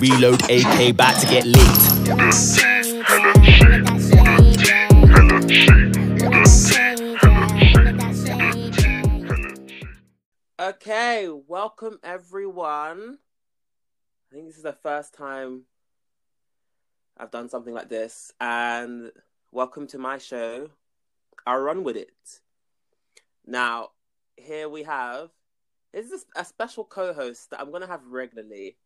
Reload AK, about to get lit. Okay, welcome everyone. I think this is the first time I've done something like this, and welcome to my show. I'll run with it. Now, here we have this is a special co-host that I'm gonna have regularly.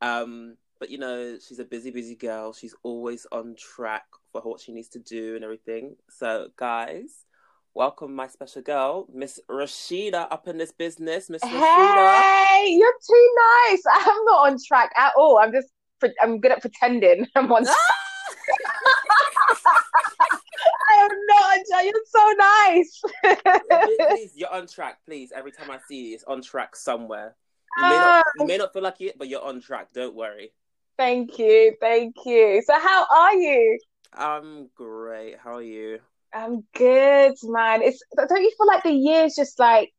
Um, but you know, she's a busy, busy girl. She's always on track for what she needs to do and everything. So, guys, welcome my special girl, Miss Rashida, up in this business. Miss Rashida. Hey, you're too nice. I'm not on track at all. I'm just, pre- I'm good at pretending I'm on. I am not on track. You're so nice. please, you're on track. Please, every time I see you, it's on track somewhere. You may, not, you may ah. not feel like it, but you're on track. Don't worry. Thank you, thank you. So, how are you? I'm great. How are you? I'm good, man. It's don't you feel like the year's just like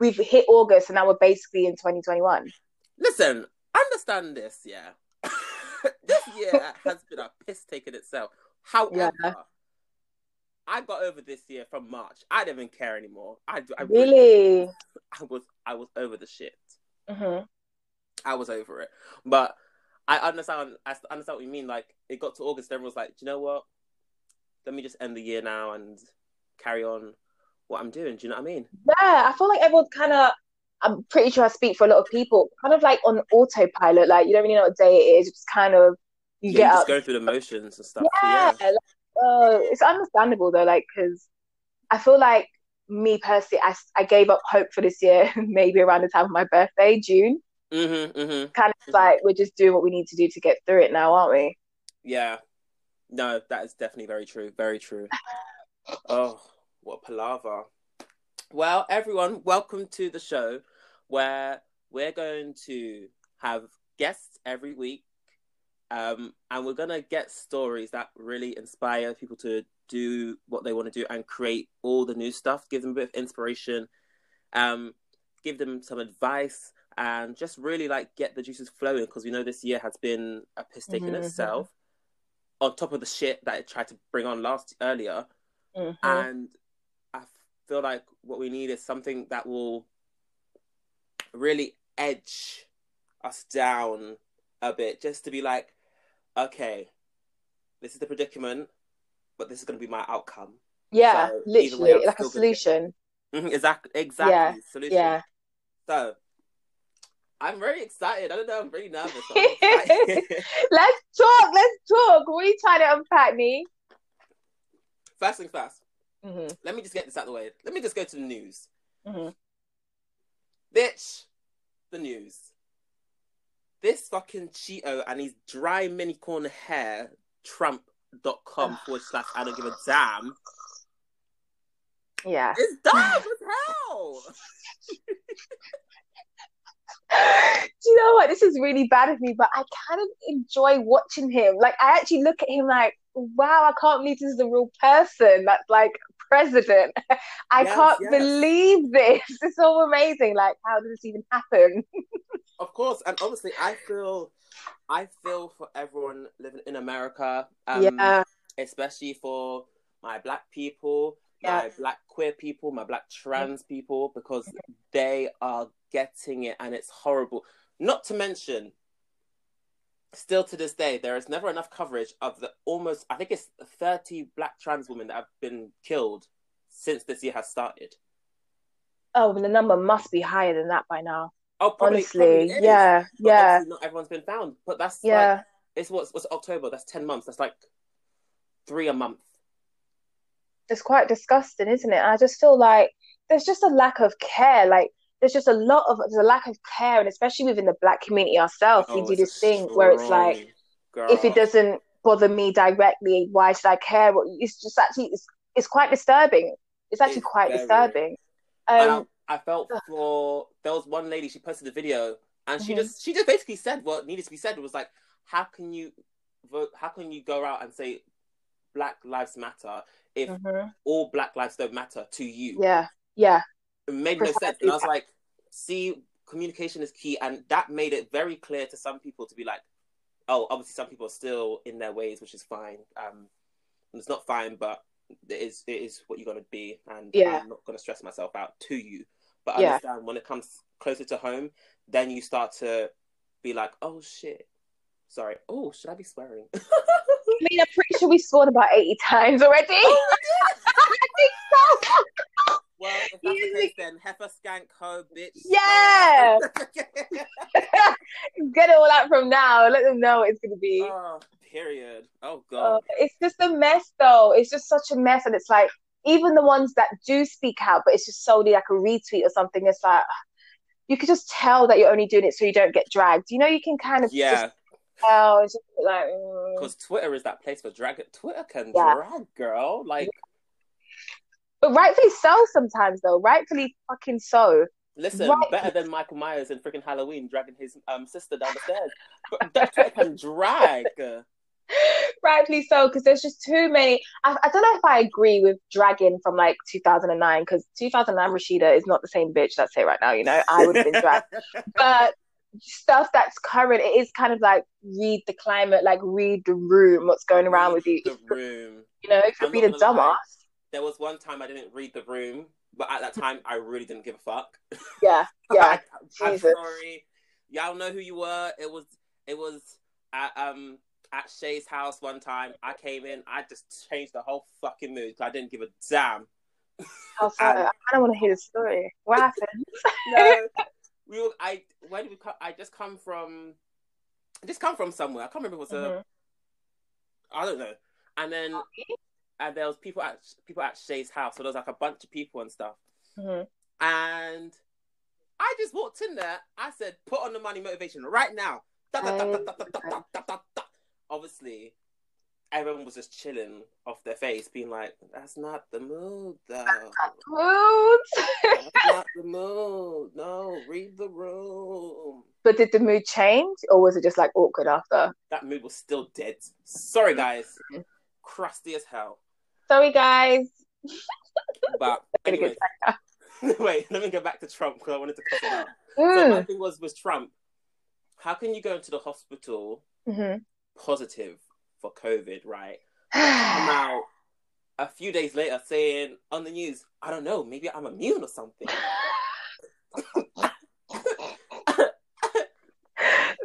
we've hit August and now we're basically in 2021? Listen, understand this, yeah. this year has been a piss take in itself. However, Yeah. I got over this year from March. I didn't even care anymore. I, I Really? I was I was over the shit. Hmm I was over it. But I understand I understand what you mean. Like it got to August, everyone was like, Do you know what? Let me just end the year now and carry on what I'm doing. Do you know what I mean? Yeah, I feel like everyone's kind of. I'm pretty sure I speak for a lot of people, kind of like on autopilot. Like you don't really know what day it is. Just kind of you yeah, get you up. just going through the motions and stuff. So, Yeah, yeah. like, uh, it's understandable though, like, because I feel like me personally, I, I gave up hope for this year maybe around the time of my birthday, June. Mm-hmm, mm-hmm. Kind of Mhm. like we're just doing what we need to do to get through it now, aren't we? Yeah. No, that is definitely very true. Very true. Oh, what a palaver. Well, everyone, welcome to the show where we're going to have guests every week. Um, and we're going to get stories that really inspire people to do what they want to do and create all the new stuff, give them a bit of inspiration, um, give them some advice, and just really like get the juices flowing because we know this year has been a piss take in Mhm, itself. On top of the shit that it tried to bring on last earlier. Mhm. and I feel like what we need is something that will really edge us down a bit, just to be like, okay, this is the predicament, but this is going to be my outcome. Yeah, So, either way, literally, like a still gonna get- solution. Mhm, Exactly, exactly. Yeah, Solution. Yeah. So, I'm very excited. I don't know. I'm very nervous. I'm. Let's talk. Let's talk. What are you trying to unpack me? first things first. hmm Let me just get this out of the way. Let me just go to the news. hmm Bitch, the news. This fucking Cheeto and his dry mini corn hair, Trump.com forward slash I don't give a damn. Yeah. It's dark as hell. Do you know what? This is really bad of me, but I kind of enjoy watching him. Like, I actually look at him like, wow, I can't believe this is a real person that's like president. I Yes, can't yes. believe this. It's so amazing. Like, how did this even happen? Of course, and honestly, I feel, I feel for everyone living in America. Um, yeah. especially for my black people, Yeah. my black queer people, my black trans people, because they are getting it and it's horrible. Not to mention, still to this day, there is never enough coverage of the almost, I think it's 30 black trans women that have been killed since this year has started. Oh, the number must be higher than that by now. Oh, probably, Honestly. probably yeah. but Yeah. Not everyone's been found, but that's like, Yeah. it's what's, what's October, that's 10 months, that's like three a month. It's quite disgusting, isn't it? I just feel like there's just a lack of care. Like, there's just a lot of there's a lack of care, and especially within the black community ourselves, we Oh, do this thing where it's like, strong if it doesn't bother me directly, why should I care? Well, It's just actually it's, it's quite disturbing. It's actually It's quite very- disturbing. Um, I, felt for there was one lady she posted a video and she Mhm. just she just basically said what needed to be said. Was like, how can you vote? How can you go out and say Black Lives Matter if mhm. all Black lives don't matter to you? Yeah, yeah, It made no sense. And I was like, see, communication is key, and that made it very clear to some people to be like, oh, obviously some people are still in their ways, which is fine. Um, it's not fine, but it is it is what you're gonna be, and Yeah. I'm not gonna stress myself out to you. But Yeah. understand when it comes closer to home, then you start to be like, oh shit, sorry. Oh, should I be swearing? I mean, I'm pretty sure we sworn about 80 times already. Oh I think so. well, if that's the case, then heifer skank ho bitch. Yeah. Get it all out from now. Let them know what it's going to be. oh, period. Oh god. Oh, it's just a mess, though. It's just such a mess. And it's like, even the ones that do speak out, but it's just solely like a retweet or something, it's like, you could just tell that you're only doing it so you don't get dragged. You know, you can kind of yeah, just tell. It's just like, mm. because Twitter is that place for drag. Twitter can Yeah. drag, girl. Like, But rightfully so sometimes, though. Rightfully fucking so. listen, Right. better than Michael Myers in freaking Halloween dragging his um sister down the stairs. But that Twitter can drag. Rightfully so, because there's just too many. I, I don't know if I agree with dragging from like 2009, because 2009 Rashida is not the same bitch. Let's say right now, you know, I would have been dragged. but stuff that's current, it is kind of like read the climate, like read the room, what's going around with you. The room. You know, if you're being a not gonna lie. dumbass, There was one time I didn't read the room, but at that time I really didn't give a fuck. yeah, yeah. I, am sorry. Y'all know who you were. It was it was at um at Shay's house one time. I came in. I just changed the whole fucking mood because I didn't give a damn. So? I don't want to hear the story. What happened? No, we were. I where did we come? I just come from. I just come from somewhere. I can't remember. what's was a. I don't know. And then and there was people at people at Shay's house. So there was like a bunch of people and stuff. Mhm. And I just walked in there. I said, "Put on the money motivation right now." Da, da, da, Obviously, everyone was just chilling off their face, being like, "That's not the mood, though. Mood. That's not the mood. No, read the room." but did the mood change, or was it just like awkward after? That mood was still dead. Sorry, guys. Crusty as hell. Sorry, guys. But anyway, wait. Let me go back to Trump because I wanted to cut it out. So my Mm. thing was was Trump. How can you go into the hospital Mhm. Positive for COVID, right? Come out a few days later saying on the news, I don't know, maybe I'm immune or something.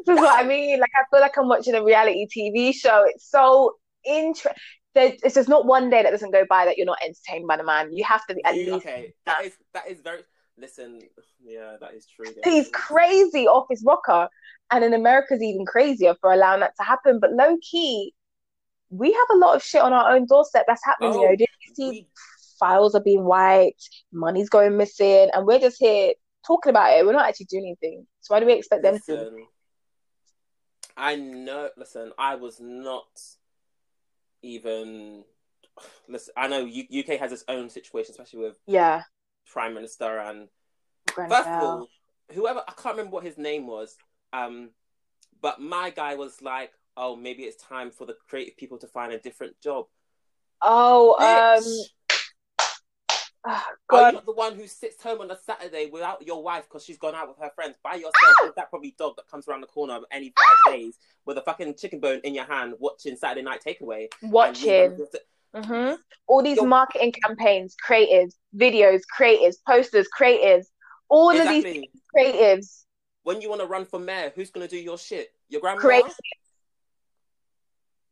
This is what I mean. Like I feel like I'm watching a reality TV show. It's so interesting. It's just not one day that doesn't go by that you're not entertained by the man. You have to be at least. okay, that is that is very. Listen, yeah, that is true. He's crazy off his rocker, and in America's even crazier for allowing that to happen. But low key, we have a lot of shit on our own doorstep that's happening. Oh, you know, did you see We- files are being wiped, money's going missing, and we're just here talking about it. We're not actually doing anything. So why do we expect them to? I know. Listen, I was not even. Listen, I know U- UK has its own situation, especially with Yeah, Prime Minister and Grenfell. first of all, whoever I can't remember what his name was. Um, but my guy was like, "Oh, maybe it's time for the creative people to find a different job." Oh, um, Bitch, oh, are you the one who sits home on a Saturday without your wife because she's gone out with her friends by yourself with that probably dog that comes around the corner of any five days with a fucking chicken bone in your hand watching Saturday Night Takeaway? Watching. Don't- hmm All these marketing campaigns, creatives, videos, creatives, posters, creatives, all of these Exactly. creatives, When you want to run for mayor, who's going to do your shit? Your grandma? creatives.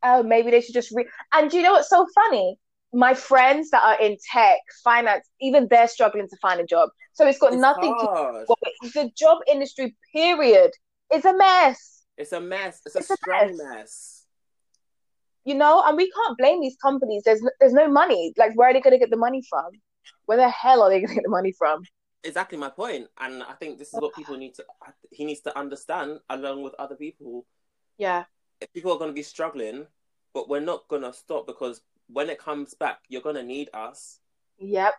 Oh, maybe they should just re. And do you know what's so funny? My friends that are in tech, finance, even they're struggling to find a job. So it's got It's nothing to do with the job industry. Period. Is a mess. It's a mess. It's a a strong mess. mess. You know, and we can't blame these companies. There's there's no money. Like, where are they going to get the money from? Where the hell are they going to get the money from? Exactly my. And I think this is what people need to, he needs to understand along with other people. Yeah, People are going to be struggling, but we're not going to stop because when it comes back, you're going to need us. yep,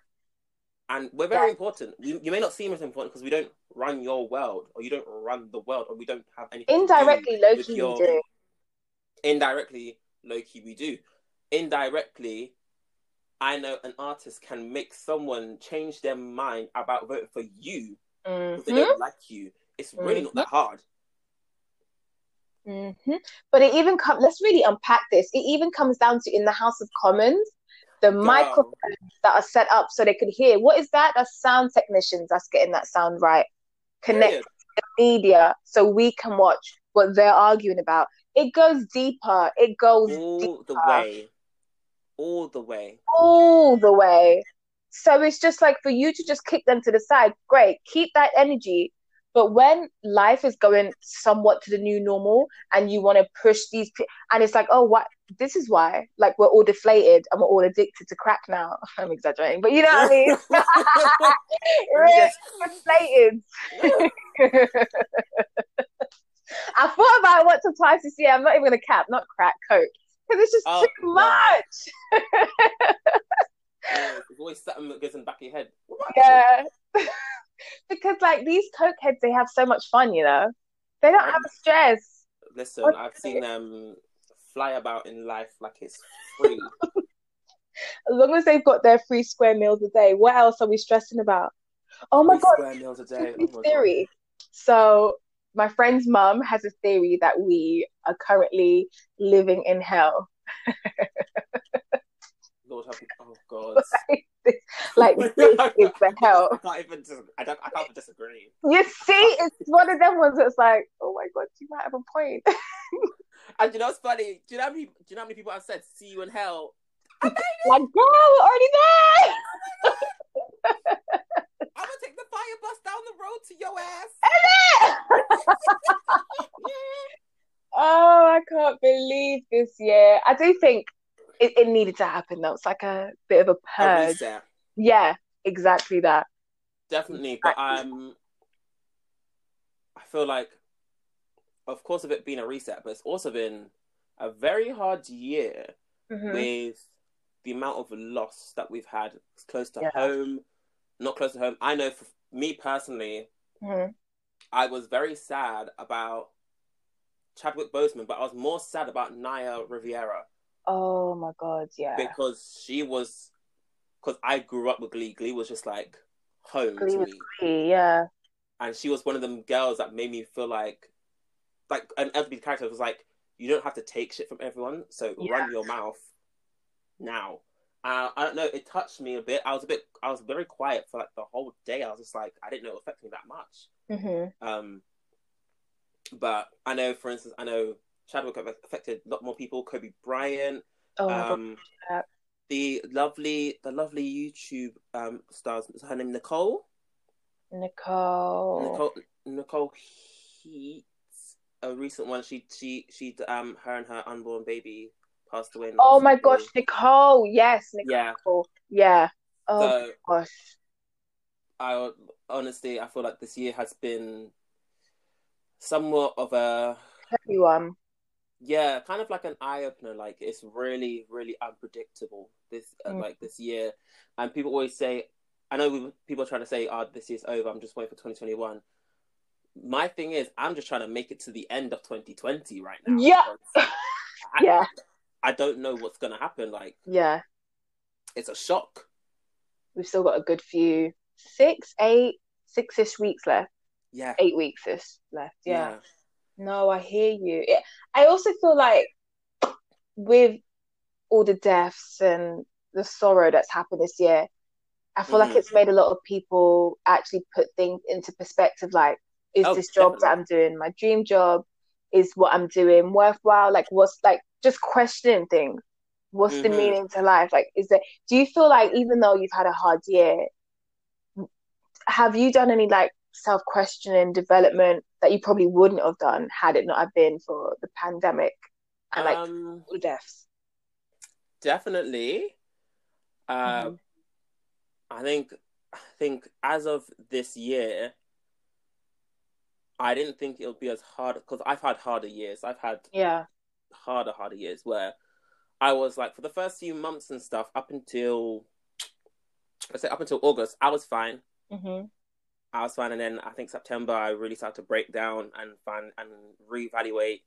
And we're very Yeah. important. You, you may not seem as important because we don't run your world, or you don't run the world, or we don't have anything. indirectly, low key, your-. Indirectly, low key, we do. Indirectly, I know an artist can make someone change their mind about voting for you because they don't like you. It's really not that hard. hmm But it even comes. Let's really unpack this. It even comes down to in the House of Commons, the Girl. microphones that are set up so they could hear. What is that? That's sound technicians. That's getting that sound right. Connect media so we can watch what they're arguing about. It goes deeper. It goes all the way, all the way. all the way. So it's just like for you to just kick them to the side, great, keep that energy. But when life is going somewhat to the new normal and you want to push these, and it's like, oh, what? This is why, like, we're all deflated and we're all addicted to crack now. I'm exaggerating, but you know what I mean? We're deflated. I thought about it once or twice this year. I'm not even gonna cap, not crack, coke, because it's just Oh, too no. much. There's always something that goes in the back of your head. Yeah. because like these coke heads, they have so much fun, you know. They don't Right. have stress. Listen, What I've seen them um, fly about in life like it's free. As long as they've got their three square meals a day, what else are we stressing about? Oh my Three god, square meals a day. Oh my God. theory. So my friend's mum has a theory that we are currently living in hell. Lord me. Oh God. like Oh my this is the hell. I can't even. I don't. I can't even disagree. You see, it's one of them ones that's like, oh my god, you might have a point. And you know what's funny? Do you know how many? Do you know how many people have said "see you in hell"? like, girl, we're already there. Oh I'm gonna take the fire bus down the road to your ass. oh, I can't believe this year. I do think it, it needed to happen though. It's like a bit of a A purge. reset, Yeah, exactly that. definitely. But um, I feel like, of course, of it being a reset, but it's also been a very hard year Mhm. with the amount of loss that we've had close to Yeah. home, not close to home. I know for me personally, Mhm. I was very sad about Chadwick Boseman, but I was more sad about Naya Riviera Oh my god, yeah. because she was because I grew up with Glee. Glee was just like home Glee to me, Yeah. and she was one of them girls that made me feel like like an LGBT character was like you don't have to take shit from everyone, so Yeah. run your mouth now. Uh, I don't know. It touched me a bit. I was a bit. I was very quiet for like the whole day. I was just like, I didn't know it affected me that much. hmm Um, but I know, for instance, I know Chadwick affected a lot more people. Kobe Bryant, Oh um, the lovely, the lovely YouTube um stars. Her name Nicole? Nicole. Nicole Nicole Thea, a recent one. She she she um her and her unborn baby passed away. Oh my gosh, Nicole. Yes, Nicole. Yeah. Oh So gosh. I honestly I feel like this year has been somewhat of a Everyone. yeah, kind of like an eye opener. Like it's really, really unpredictable this uh, Mm. like this year, and people always say, I know we, people are trying to say, "Oh, this year's over. I'm just waiting for 2021." My thing is, I'm just trying to make it to the end of 2020 right now. Yeah. I, Yeah. I don't know what's gonna happen. Like Yeah. it's a shock. We've still got a good few six, eight, six-ish weeks left. Yeah, Eight weeks-ish left. Yeah. yeah, No, I hear you. It, I also feel like with all the deaths and the sorrow that's happened this year, I feel like Mhm. it's made a lot of people actually put things into perspective. Like, is Oh, this job that I'm doing my dream job? Is what I'm doing worthwhile? Like, what's like just questioning things? What's the Mhm. meaning to life? Like, is there? Do you feel like even though you've had a hard year, have you done any like self questioning development that you probably wouldn't have done had it not have been for the pandemic and like um, the deaths? definitely. Uh, Mhm. I think I think as of this year, I didn't think it would be as hard because I've had harder years. I've had Yeah. Harder, harder years where I was like for the first few months and stuff up until let's say up until August, I was fine. hmm I was fine, and then I think September I really started to break down and find and reevaluate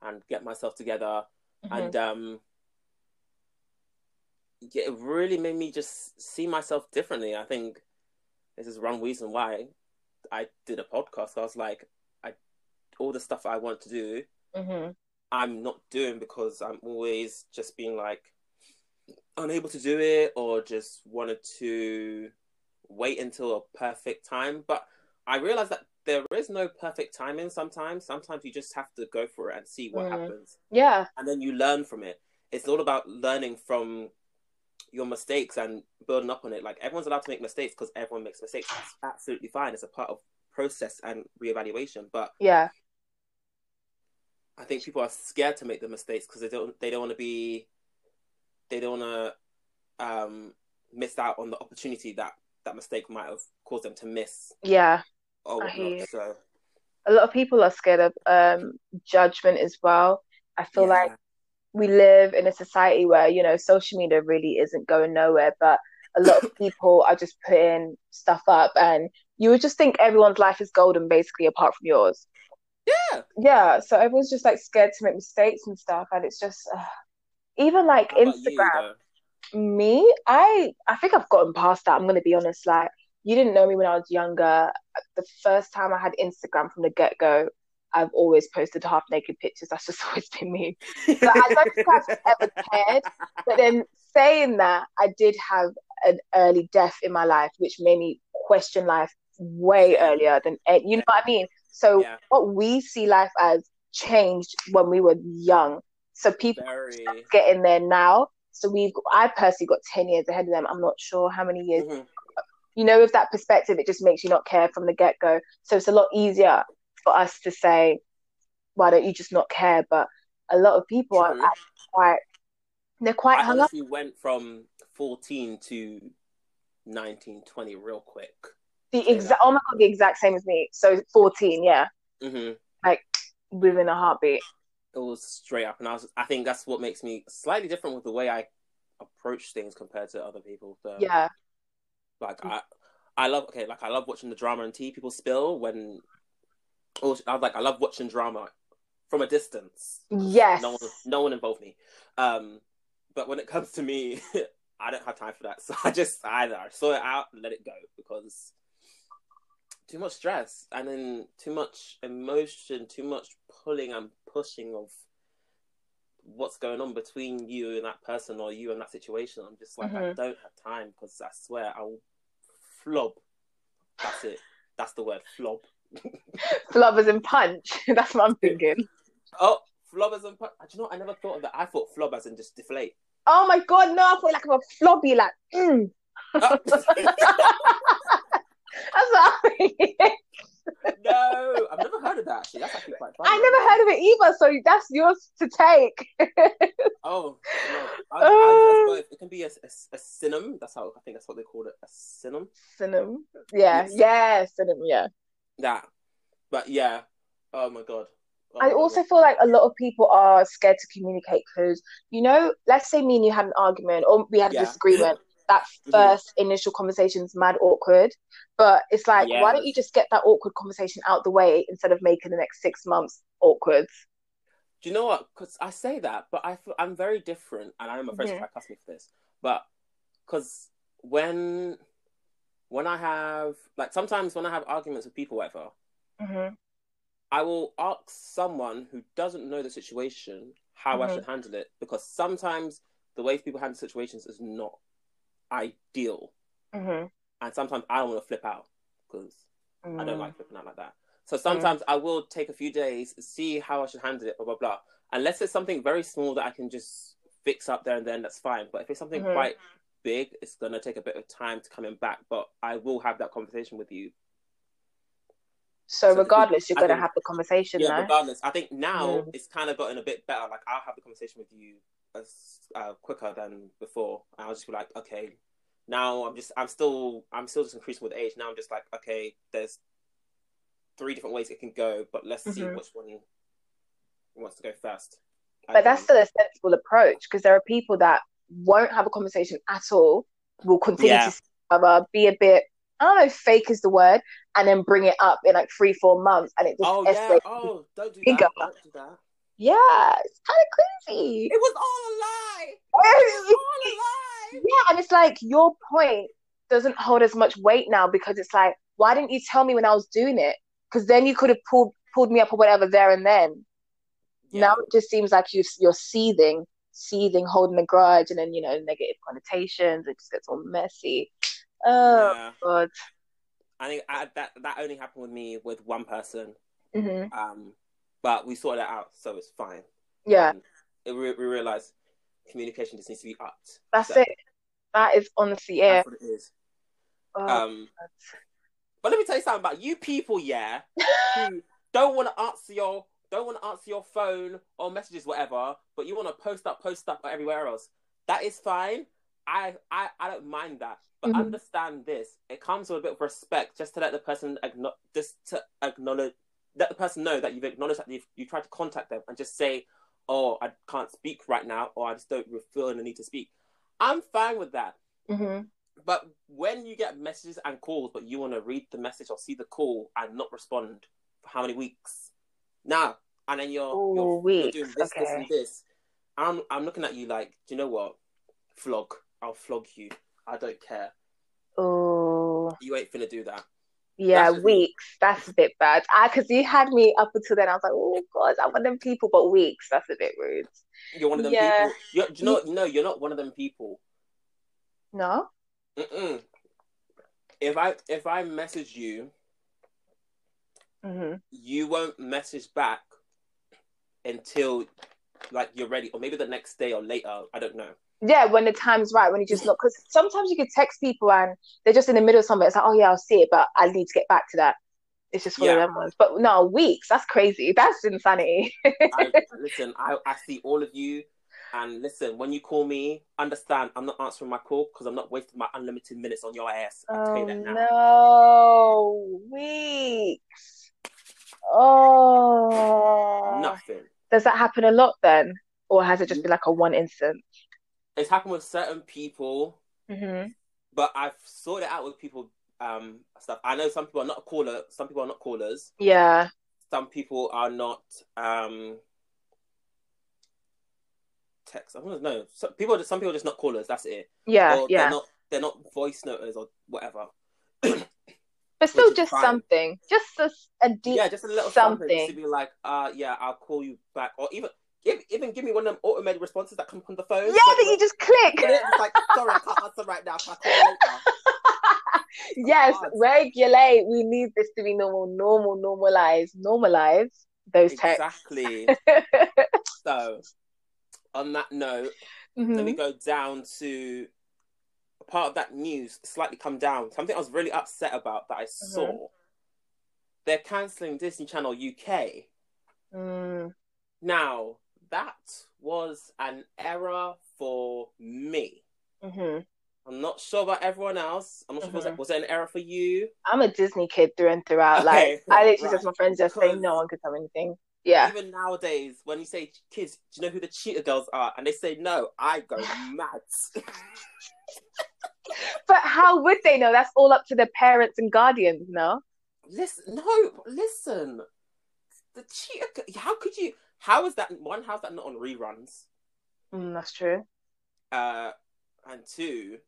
and get myself together, Mm-hmm. and um, yeah, it really made me just see myself differently. I think this is one reason why I did a podcast. I was like, I all the stuff I want to do, hmm I'm not doing because I'm always just being like unable to do it or just wanted to wait until a perfect time. But I realized that there is no perfect timing sometimes. Sometimes you just have to go for it and see what Mm. happens. Yeah. And then you learn from it. It's all about learning from your mistakes and building up on it. Like everyone's allowed to make mistakes because everyone makes mistakes. It's absolutely fine. It's a part of process and reevaluation. But Yeah. I think people are scared to make the mistakes because they don't they don't want to be they don't want to um, miss out on the opportunity that that mistake might have caused them to miss Yeah. or I hear you. whatnot. So A lot of people are scared of um judgment as well. I feel yeah. like we live in a society where, you know, social media really isn't going nowhere, but a lot of people are just putting stuff up and you would just think everyone's life is golden basically apart from yours. Yeah. Yeah, so everyone's just like scared to make mistakes and stuff and it's just uh, even like How about you, Instagram. Me, I I think I've gotten past that. I'm gonna be honest. Like, you didn't know me when I was younger. The first time I had Instagram from the get-go, I've always posted half naked pictures. That's just always been me. But I don't think I've ever cared. But then saying that, I did have an early death in my life, which made me question life way earlier than eh, you know what I mean. So Yeah. what we see life as changed when we were young. So people Very. getting there now. So we've, I personally got 10 years ahead of them. I'm not sure how many years. Mhm. You know, with that perspective, it just makes you not care from the get go. So it's a lot easier for us to say, why don't you just not care? But a lot of people are True. actually quite, they're quite I hung up. went from 14 to 19, 20 real quick. The exact, oh my God, the exact same as me. So 14, yeah, hmm Like within a heartbeat. It was straight up, and I was. I think that's what makes me slightly different with the way I approach things compared to other people. So, Yeah, like I, I love okay, like I love watching the drama and tea people spill when. Oh, I was like, I love watching drama from a distance. yes. No one, no one involved me. Um, but when it comes to me, I don't have time for that. So I just either I saw it out and let it go because too much stress and then too much emotion, too much pulling and pushing of what's going on between you and that person or you and that situation. I'm just like I Mhm. don't have time because I swear I'll flob. That's it. That's the word flob. Flubbers and punch. That's what I'm thinking. Oh, flob as in. Do you know? what? I never thought of that. I thought flob as in just deflate. Oh my God, no, I thought like I'm a flobby, like, mm. Oh. That's what I'm thinking. no, I've never heard of that. Actually, that's actually quite funny. I never heard of it either, so that's yours to take. Oh, no. I, I, I, uh. it can be a, a, a synonym. That's how I think that's what they called it. A synonym. Synonym. Yeah, Yes. yeah, synonym, yeah. That. But yeah. Oh my god. Oh I also feel like a lot of people are scared to communicate because, you know, let's say me and you had an argument or we had a Yeah. disagreement. That Mhm. first initial conversation's mad awkward. But it's like, why don't you just get that awkward conversation out the way instead of making the next six months awkward? Do you know what? Because I say that, but I feel I'm very different, and I know my friends Mhm. try to cuss me for this. But because when when I have like sometimes when I have arguments with people, whatever, Mm-hmm. I will ask someone who doesn't know the situation how I Mhm. should handle it because sometimes the way people handle situations is not ideal, Mm-hmm. and sometimes I don't want to flip out because I Mm. don't like flipping out like that. So sometimes I will take a few days, see how I should handle it, blah blah blah. Unless it's something very small that I can just fix up there and then, that's fine. But if it's something Mhm. quite big, it's gonna take a bit of time to coming back. But I will have that conversation with you. So So regardless, you're gonna have the conversation, Yeah, no? regardless. I think now Mm. it's kind of gotten a bit better. Like I'll have the conversation with you as uh, quicker than before. And I'll just be like, okay, now I'm just, I'm still, I'm still just increasing with age. Now I'm just like, okay, there's three different ways it can go, but let's see Mhm. which one wants to go first. But that's Um, still a sensible approach because there are people that won't have a conversation at all, will continue Yeah. to see each other, be a bit, I don't know, fake is the word, and then bring it up in like three, four months, and it just oh yeah, escalates. oh don't do bigger. that, don't do that. Yeah, it's kind of crazy. It was all a lie. It was all a lie. Yeah, and it's like your point doesn't hold as much weight now because it's like, why didn't you tell me when I was doing it? Because then you could have pulled pulled me up or whatever there and then. Yeah. Now it just seems like you you're seething, seething, holding a grudge, and then you know negative connotations. It just gets all messy. Oh Yeah. God. I think I, that that only happened with me with one person. hmm Um, but we sorted it out, so it's fine. Yeah, it, we, we realized communication just needs to be upped. that's So it. That is honestly it. That's what it is. Oh, Um, but let me tell you something about you people, yeah, who don't want to answer your don't want to answer your phone or messages, whatever, but you want to post up, post up everywhere else. That is fine. I I, I don't mind that. But Mhm. understand this. It comes with a bit of respect just to let the person acknowledge just to acknowledge let the person know that you've acknowledged that you've you tried to contact them and just say, Oh, I can't speak right now or I just don't feel the need to speak. I'm fine with that. hmm But when you get messages and calls, but you want to read the message or see the call and not respond for how many weeks? Now, and then you're, Ooh, you're, you're doing this, this, and this. I'm, I'm looking at you like, do you know what? Flog. I'll flog you. I don't care. Oh, You ain't finna do that. Yeah, That's just me. weeks. That's a bit bad. Because you had me up until then. I was like, oh God, I'm one of them people, but weeks. That's a bit rude. You're one of them Yeah. people. You're, do you know? No, you're not one of them people. No. Mm-mm. If I if I message you, hmm you won't message back until like you're ready, or maybe the next day or later. I don't know. Yeah, when the time's right, when you just look, because sometimes you could text people and they're just in the middle of something. It's like, oh yeah, I'll see it, but I need to get back to that. It's just one Yeah. of them ones. But no, weeks. That's crazy. That's insanity. I, listen, I, I see all of you, and listen, when you call me, understand I'm not answering my call because I'm not wasting my unlimited minutes on your ass. I tell you Oh that now. no, weeks. Oh, Nothing. does that happen a lot then, or has it just been like a one instance? It's happened with certain people, hmm but I've sorted it out with people. Um, stuff. I know some people are not caller. Some people are not callers. Yeah. Some people are not. Um, text. I don't know. Some people. just, Some people are just not callers. That's it. Yeah, or yeah. they're not. They're not voice noters or whatever. But still, just fine. something, just a, a deep yeah, just a little something. something. to be like, uh, yeah, I'll call you back, or even give, even give me one of them automated responses that come from the phone. Yeah, that you just click. It's like, sorry, I can't answer right now. I call you? Yes, hard. regulate. We need this to be normal, normal, normalize, normalize those texts. Exactly. so, on that note, Mhm. let me go down to a part of that news slightly come down. Something I was really upset about that I saw. They're cancelling Disney Channel UK. Mm, Now, that was an error for me. mhm. I'm not sure about everyone else. I'm not sure if was, it, was an error for you? I'm a Disney kid through and throughout. Okay, like I literally right. just my friends just say no one could tell me anything. Yeah. Even nowadays, when you say kids, do you know who the cheetah girls are? And they say no, I go mad. But how would they know? That's all up to their parents and guardians, no? listen, no, listen. The cheetah. g- How could you? How is that? One, how's that not on reruns? Mm, that's true. Uh, and two,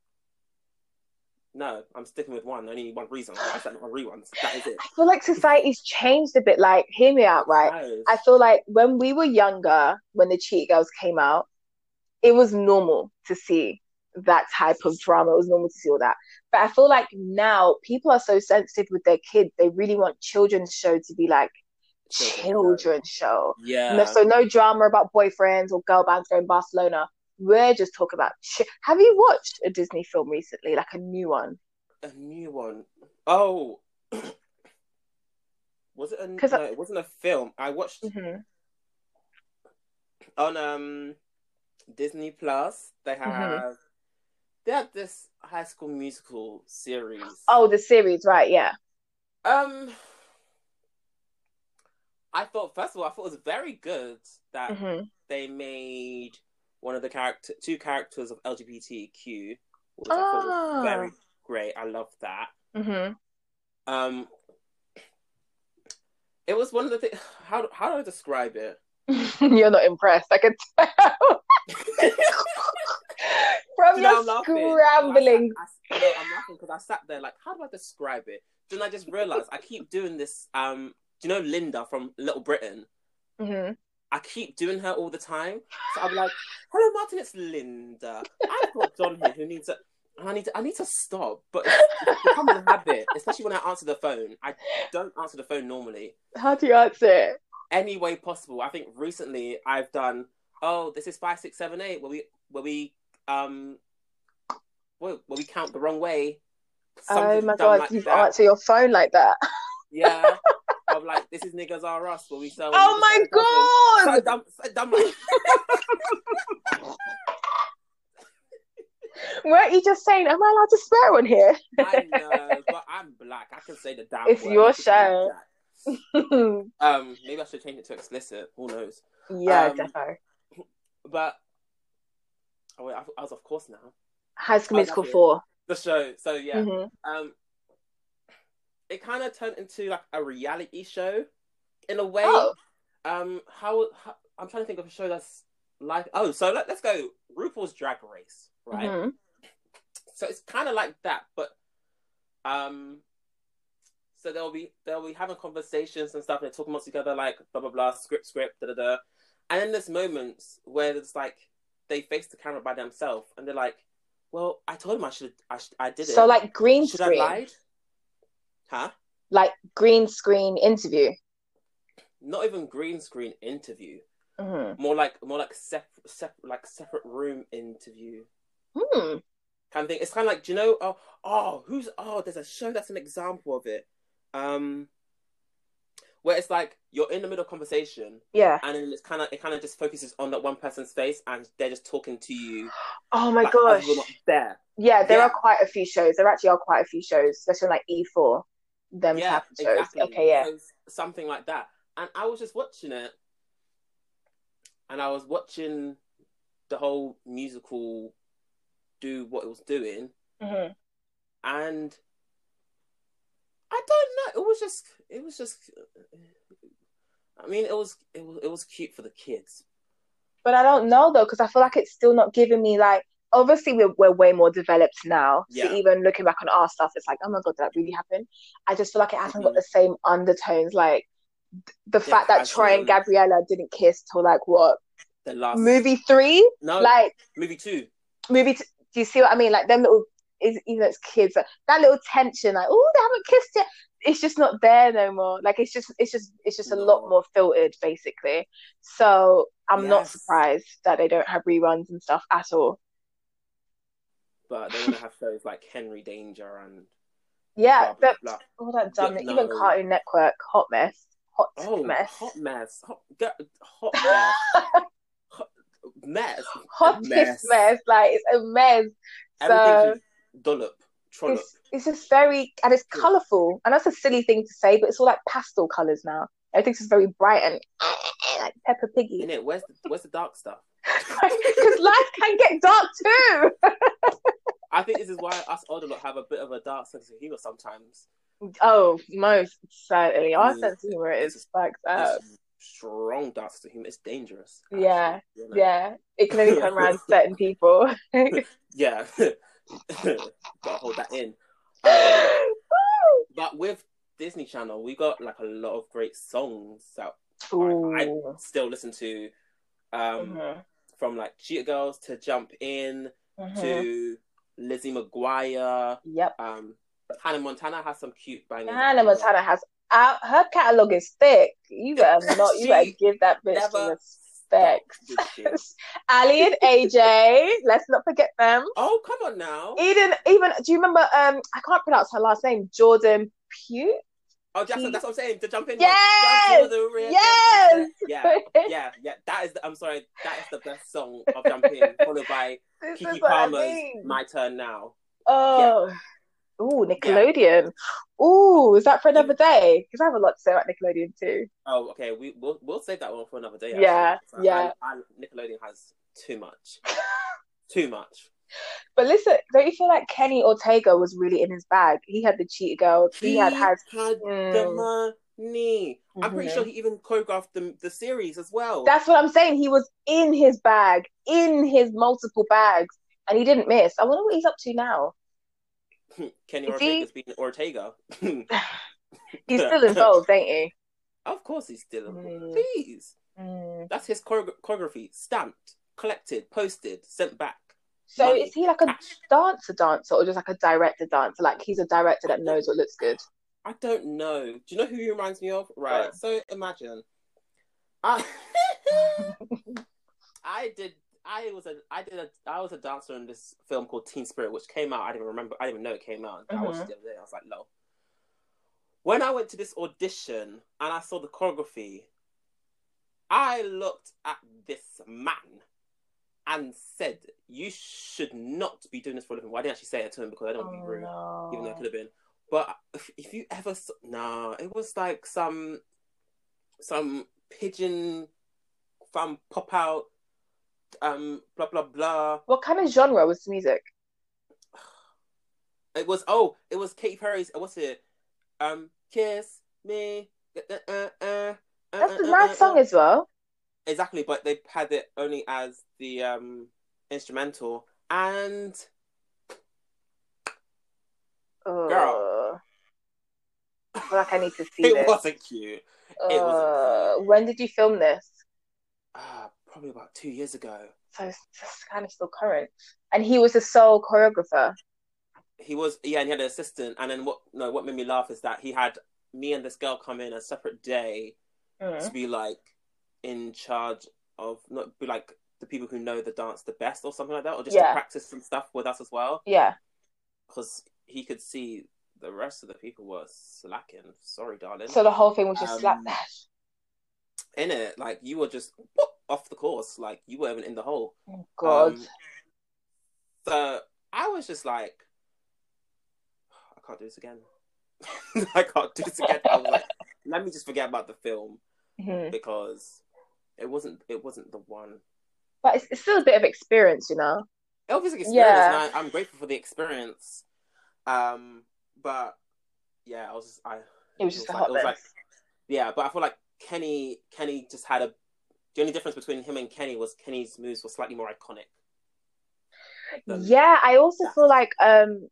no, I'm sticking with one. Only one reason. Why is that not on reruns? That is it. I feel like society's changed a bit. Like, hear me out, right? I feel like when we were younger, when the Cheetah Girls came out, it was normal to see that type of drama. It was normal to see all that. But I feel like now people are so sensitive with their kids. They really want children's show to be like Children's show. Yeah. No, so no drama about boyfriends or girl bands going Barcelona. We're just talking about. Ch- Have you watched a Disney film recently, like a new one? a new one. Oh, was it a? I- no, it wasn't a film. I watched hmm on um Disney Plus. They Mm-hmm. have they had this High School Musical series. Oh, the series, right? Yeah. um, I thought first of all, I thought it was very good that hmm they made one of the character two characters of LGBTQ, which I thought was Ah. very great. I love that. hmm Um, it was one of the things. How how do I describe it? You're not impressed. I can tell. From You know, your I'm scrambling. I, sat- I, no, I'm laughing because I sat there like, how do I describe it? Then I just realized I keep doing this. Um, do you know Linda from Little Britain? hmm I keep doing her all the time. So be like, "Hello, Martin, it's Linda. I've got John here who needs a." I need to, I need to stop, but it's, become a habit, especially when I answer the phone. I don't answer the phone normally. How do you answer it? Any way possible. I think recently I've done. Oh, this is five, six, seven, eight. Where we where we um, where, where we count the wrong way. Oh my god, like you answer your phone like that. Yeah. Like, this is niggas are us, where we sell. Oh my So god! dumb, so dumb. Like, Weren't you just saying, am I allowed to swear on here? I know, but I'm black. I can say the damn. It's word. your You can say show. Um, maybe I should change it to explicit. Who knows? yeah, Um, defo. But oh wait, I, I was off course now. High School Musical 4. The show. So yeah, Mhm. um, it kind of turned into like a reality show in a way. Oh, Um, how, how I'm trying to think of a show that's like oh, so let, let's go RuPaul's Drag Race, right? mhm. So it's kind of like that, but um, so they'll be they'll be having conversations and stuff, and they're talking amongst together like blah blah blah, script script da da da, and then there's moments where it's like they face the camera by themselves, and they're like, "Well, I told him I should I, should, I did it. So, like green should I lied? Huh? Like green screen interview. Not even green screen interview. Mhm. More like more like separate sep- like separate room interview. Hmm. kind of thing. It's kind of like, do you know? Oh, oh, who's? Oh, there's a show that's an example of it. Um, where it's like you're in the middle of conversation, Yeah. and it's kind of it kind of just focuses on that one person's face, and they're just talking to you. Oh my like, gosh. there. Yeah, there Yeah. are quite a few shows. There actually are quite a few shows, especially like E4, them yeah, type of shows. exactly. Okay, yeah. So, something like that. And I was just watching it, and I was watching the whole musical do what it was doing, hmm and I don't know. It was just, it was just. I mean, it was, it was, it was cute for the kids. But I don't know though, because I feel like it's still not giving me like. Obviously, we're we're way more developed now. Yeah. So even looking back on our stuff, it's like, oh my god, did that really happen? I just feel like it hasn't got Mhm. the same undertones. Like the Yeah, fact that Troy and. Gabriella didn't kiss till like what The last movie three? no Like movie two. movie. T- do you see what I mean? Like them little, is even as kids, like, that little tension, like oh, they haven't kissed yet. It's just not there no more. Like it's just, it's just, it's just a lot more filtered, basically. So I'm not surprised that they don't have reruns and stuff at all. But they want to have shows like Henry Danger and Yeah, blah blah but blah. all that dumb. Even no. Cartoon Network, Hot Mess, Hot Oh, Mess, hot mess, hot, hot mess, hot mess, hottest mess. mess. Like it's a mess. So dollop, trollop. it's it's just very and it's colourful. And that's a silly thing to say, but it's all like pastel colours now. Everything's just very bright and like Peppa Piggy. In it, where's the, where's the dark stuff? Because life can get dark too. I think this is why us older lot have a bit of a dark sense of humor sometimes. Oh, most certainly. Our Mm. sense of humor is fucked up. Strong dark sense of humor. It's dangerous. Uh, Yeah, you know? Yeah, it can only come around certain people. yeah. Gotta hold that in. Um, but with Disney Channel, we got like a lot of great songs that I, I still listen to. Um, Mhm, from like Cheetah Girls to Jump In mhm. to Lizzie McGuire. Yep. Um, Hannah Montana has some cute bangers. Hannah Montana has out her catalog is thick. You better not. You better give that bitch some respect. stop with shit. Aly and AJ. let's not forget them. Oh, come on now. Eden, even do you remember? Um, I can't pronounce her last name. Jordan Pugh. Oh, Jackson, that's what I'm saying. To jump in. Yes! Rhythm. Yes! Yeah, yeah, yeah. That is. The, I'm sorry. That is the best song of Jump In, followed by this Keke what I mean. "My Turn Now." Oh. Ooh, Nickelodeon. Ooh, is that for another day? Because I have a lot to say about Nickelodeon too. Oh, okay. We we'll we'll save that one for another day. Yeah, actually. yeah. I, I, Nickelodeon has too much. too much. But listen, don't you feel like Kenny Ortega was really in his bag? He had the cheetah girl. He, had had. had Mm. the money. I'm pretty sure he even choreographed the, the series as well. That's what I'm saying. He was in his bag, in his multiple bags, and he didn't miss. I wonder what he's up to now. Kenny Is he- Ortega's being Ortega. He's still involved, ain't he? of course he's still involved. Mm. Please. Mm. That's his choreo- choreography, stamped, collected, posted, sent back. So is he like a dancer dancer or just like a director dancer? Like he's a director that knows what looks good. I don't know. Do you know who he reminds me of? Right. So imagine, I, I did. I was a. I did a. I was a dancer in this film called Teen Spirit, which came out. I didn't remember. I didn't even know it came out. I watched Mhm. it the other day. I was like, no. When I went to this audition and I saw the choreography, I looked at this man and said, "You should not be doing this for a living." Well, I didn't actually say it to him because I don't want to be rude Oh, even though it could have been. But if, if you ever, no, it was like some some pigeon from pop out, um, blah blah blah. What kind of genre was the music? It was oh, it was Katy Perry's. uh, What's it? Um, kiss me. Uh, uh, uh, uh, That's uh, a uh, nice song as well. Exactly, but they had it only as the um instrumental and Girl. Uh, I feel like I need to see it this. wasn't cute. it wasn't Uh, when did you film this? Ah, probably about two years ago. So it's kind of still current. And he was the sole choreographer. he was yeah, and he had an assistant. And then what? No, what made me laugh is that he had me and this girl come in a separate day to Mm. be like in charge of not be like the people who know the dance the best or something like that, or just Yeah. to practice some stuff with us as well, Yeah. because he could see the rest of the people were slacking. Sorry, darling. So the whole thing was just Um, slapdash. in it, like you were just whoop, off the course, like you weren't even in the hole. Oh, God. Um, so I was just like, I can't do this again. I can't do this again. I was like, let me just forget about the film Mhm. because it wasn't it wasn't the one. But it's, it's still a bit of experience, you know? It was an experience, Yeah. and I, I'm grateful for the experience. Um, but yeah, I was just, I It was just a like, hot it was mess. like yeah, but I feel like Kenny Kenny just had a the only difference between him and Kenny was Kenny's moves were slightly more iconic. Yeah, I also Yeah. feel like um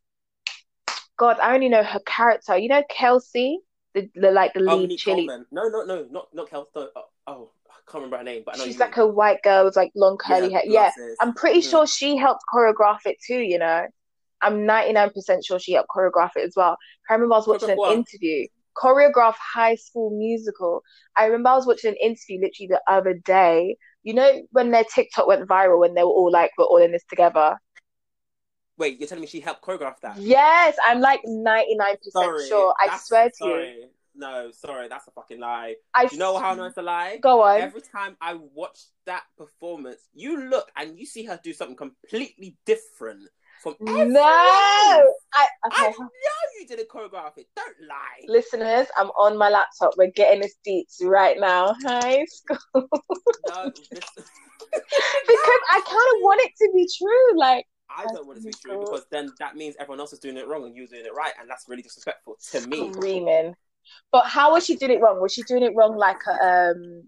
God, I only know her character. You know Kelsey, the, the like the Oh, lead Monique chili. Coleman. No, no, no, not not Kel. No, oh, oh, can't remember her name, but I know She's like a white girl with like long curly hair. Yeah. I'm pretty Mhm. sure she helped choreograph it too, you know. I'm 99% sure she helped choreograph it as well. I remember I was watching an what? interview, choreograph High School Musical. I remember I was watching an interview literally the other day. You know when their TikTok went viral when they were all like, we're all in this together. Wait, you're telling me she helped choreograph that? Yes, I'm like 99% Sorry, sure. I swear to you. No, sorry, that's a fucking lie. I Do you know how I know it's a lie? Go on. Every time I watch that performance, you look and you see her do something completely different from No, else. I I know you didn't choreograph it. Don't lie. Listeners, I'm on my laptop. We're getting this deets right now. High school. No, this, because I kind of want it to be true. Like, I don't want it to be true because then that means everyone else is doing it wrong and you're doing it right, and that's really disrespectful to me. screaming. But how was she doing it wrong? Was she doing it wrong like a um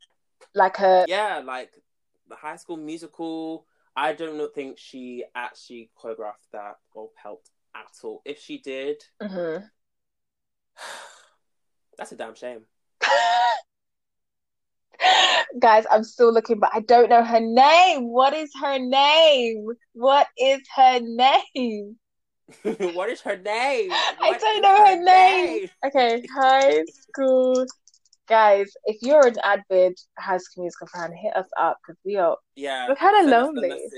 like a Yeah, like the High School Musical. I don't think she actually choreographed that or helped at all. If she did, Mhm. that's a damn shame. Guys, I'm still looking, but I don't know her name. What is her name? What is her name? what is her name? I don't know her name. Okay, high school. Guys, if you're an avid High School Musical fan, hit us up because we are Yeah, We're us the lonely.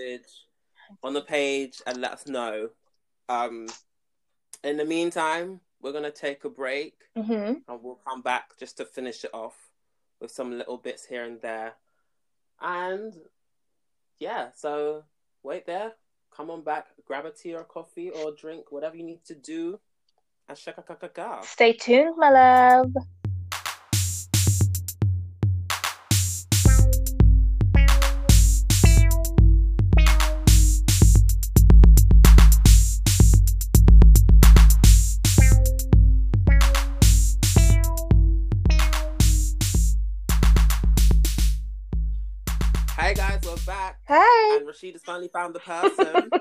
on the page and let us know. Um, in the meantime, we're gonna take a break Mhm. and we'll come back just to finish it off with some little bits here and there. And yeah, so wait there. Come on back, grab a tea or coffee or drink, whatever you need to do. And shaka kaka ka. Stay tuned, my love. Hey guys, we're back. Hey. And Rashid has finally found the person.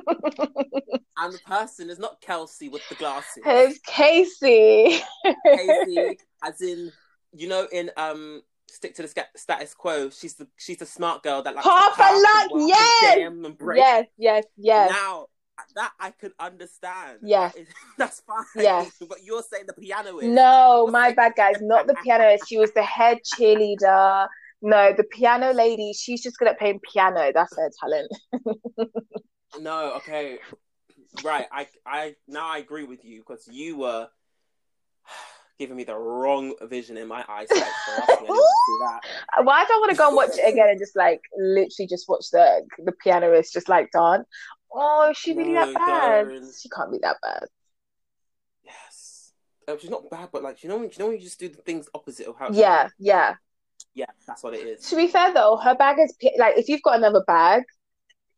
and the person is not Kelsey with the glasses. It's Casey. Casey, as in, you know, in um stick to the sca- status quo. She's the she's the smart girl that like Half a lot, yes! and break. Yes, yes, yes. Now that I could understand. Yes. That is- fine. Yes. But you're saying the piano is No, my bad guys, not the pianist. She was the head cheerleader. No, the piano lady, she's just good at playing piano. That's her talent. No, okay. Right. I I now I agree with you because you were giving me the wrong vision in my eyesight. Why I didn't see that. Why don't I want to go and watch it again and just like literally just watch the the pianist just like dance? Oh, is she really No, that bad? She can't be that bad. Yes. Uh, she's not bad, but like you know, when- you know you just do the things opposite of how. Yeah, yeah. Yeah, that's what it is. To be fair though, her bag is like if you've got another bag,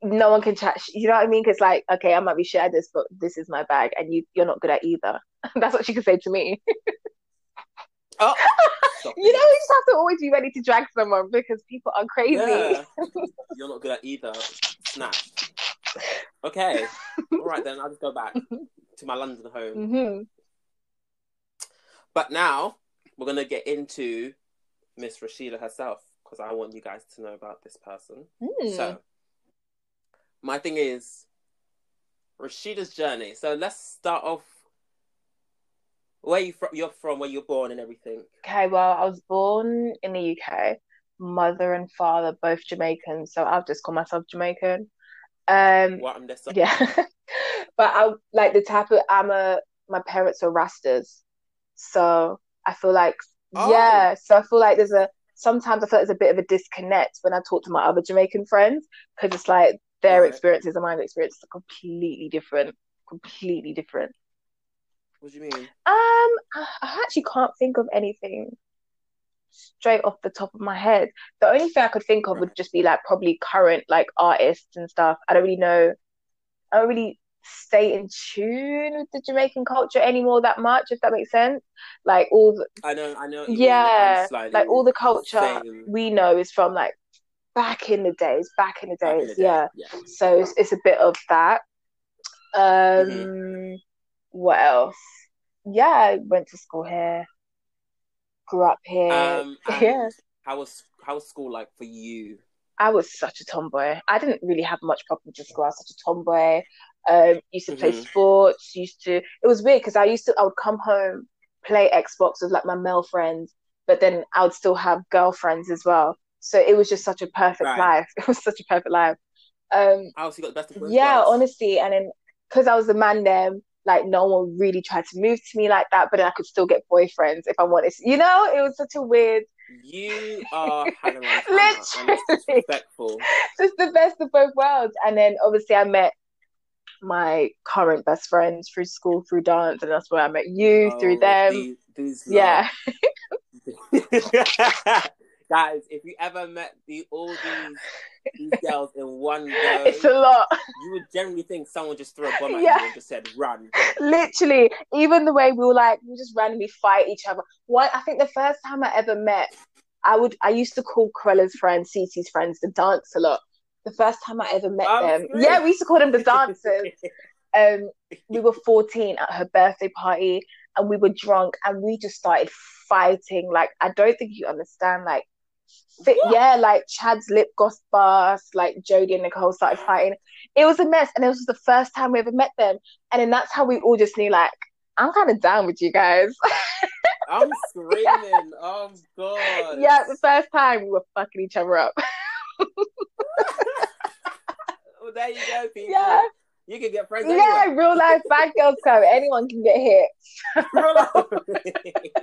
no one can chat. You know what I mean? Because like, okay, I might be at this, but this is my bag, and you you're not good at either. That's what she could say to me. Oh, You know, you just have to always be ready to drag someone because people are crazy. Yeah. You're not good at either. Snap. Okay. All right then. I'll just go back to my London home. hmm But now we're gonna get into Miss Rashida herself because I want you guys to know about this person. Hmm. So, my thing is Rashida's journey. So let's start off where you from. You're from, where you're born, and everything. Okay, well, I was born in the UK. Mother and father both Jamaican, so I'll just call myself Jamaican. Um, What I'm this. yeah, but I like the type of I'm a my parents are Rastas, so I feel like Oh. yeah, so I feel like there's a sometimes I feel like there's a bit of a disconnect when I talk to my other Jamaican friends because it's like their Right. experiences and my experiences are completely different, completely different. What do you mean? Um, I I actually can't think of anything straight off the top of my head. The only thing I could think of would just be like probably current like artists and stuff. I don't really know. I don't really stay in tune with the Jamaican culture anymore that much, if that makes sense. Like all the, I know. I know. what you mean. yeah, like all the culture we know is from like back in the days, back in the back in days, the day. yeah. Yeah. So it's, it's a bit of that. Um, Mm-hmm. what else? Yeah, I went to school here, grew up here. Um, Yeah. How was how was school like for you? I was such a tomboy. I didn't really have much problems at school. I was such a tomboy. Um, used to play Mhm. sports. Used to. It was weird because I used to. I would come home, play Xbox with like my male friends, but then I would still have girlfriends as well. So it was just such a perfect Right. life. It was such a perfect life. Um, Oh, so got the best of both yeah, worlds. honestly, and then because I was the man, then like no one really tried to move to me like that, but then I could still get boyfriends if I wanted. To. You know, it was such a weird. You are Hannah Montana, and it's Literally. disrespectful. just the best of both worlds. And then obviously I met my current best friends through school, through dance, and that's where I met you through Oh, them. These, these Yeah, Guys, if you ever met the all these these girls in one go, it's a lot. you would generally think someone just threw a bomb at Yeah. you and just said run. Literally, even the way we were like, we just randomly fight each other. One, I think the first time I ever met, I would, I used to call Corella's friends, Cece's friends, the dance a lot. The first time I ever met them, yeah, we used to call them the dancers. um, we were 14 at her birthday party and we were drunk and we just started fighting. Like, I don't think you understand. Like, fi- What? yeah, like Chad's lip gloss bust, like Jodie and Nicole started fighting. It was a mess. And it was the first time we ever met them. And then that's how we all just knew, like, I'm kind of down with you guys. I'm screaming. Oh god. yeah, the first time we were fucking each other up. There you go, people. yeah, You can get friends yeah, anywhere. real life bad girls club. Anyone can get hit.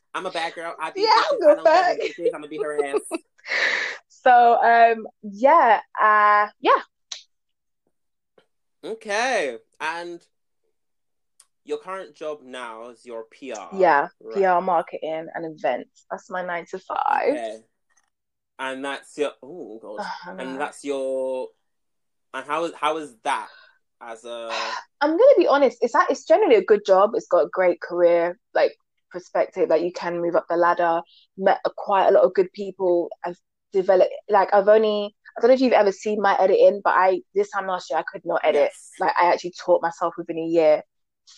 I'm a bad girl. I Yeah, bitches. go I don't care back. what bitches. I'm gonna be her ass. So, um, yeah, uh, yeah, Okay, and your current job now is your PR. yeah, right? PR marketing and events. That's my nine to five. Okay. And that's your oh god. I. And that's your and how is how is that as a I'm gonna be honest. It's that it's generally a good job. It's got a great career like perspective. Like you can move up the ladder. Met a, quite a lot of good people. I've developed like I've only I don't know if you've ever seen my editing, but I this time last year I could not edit. Yes. Like I actually taught myself within a year,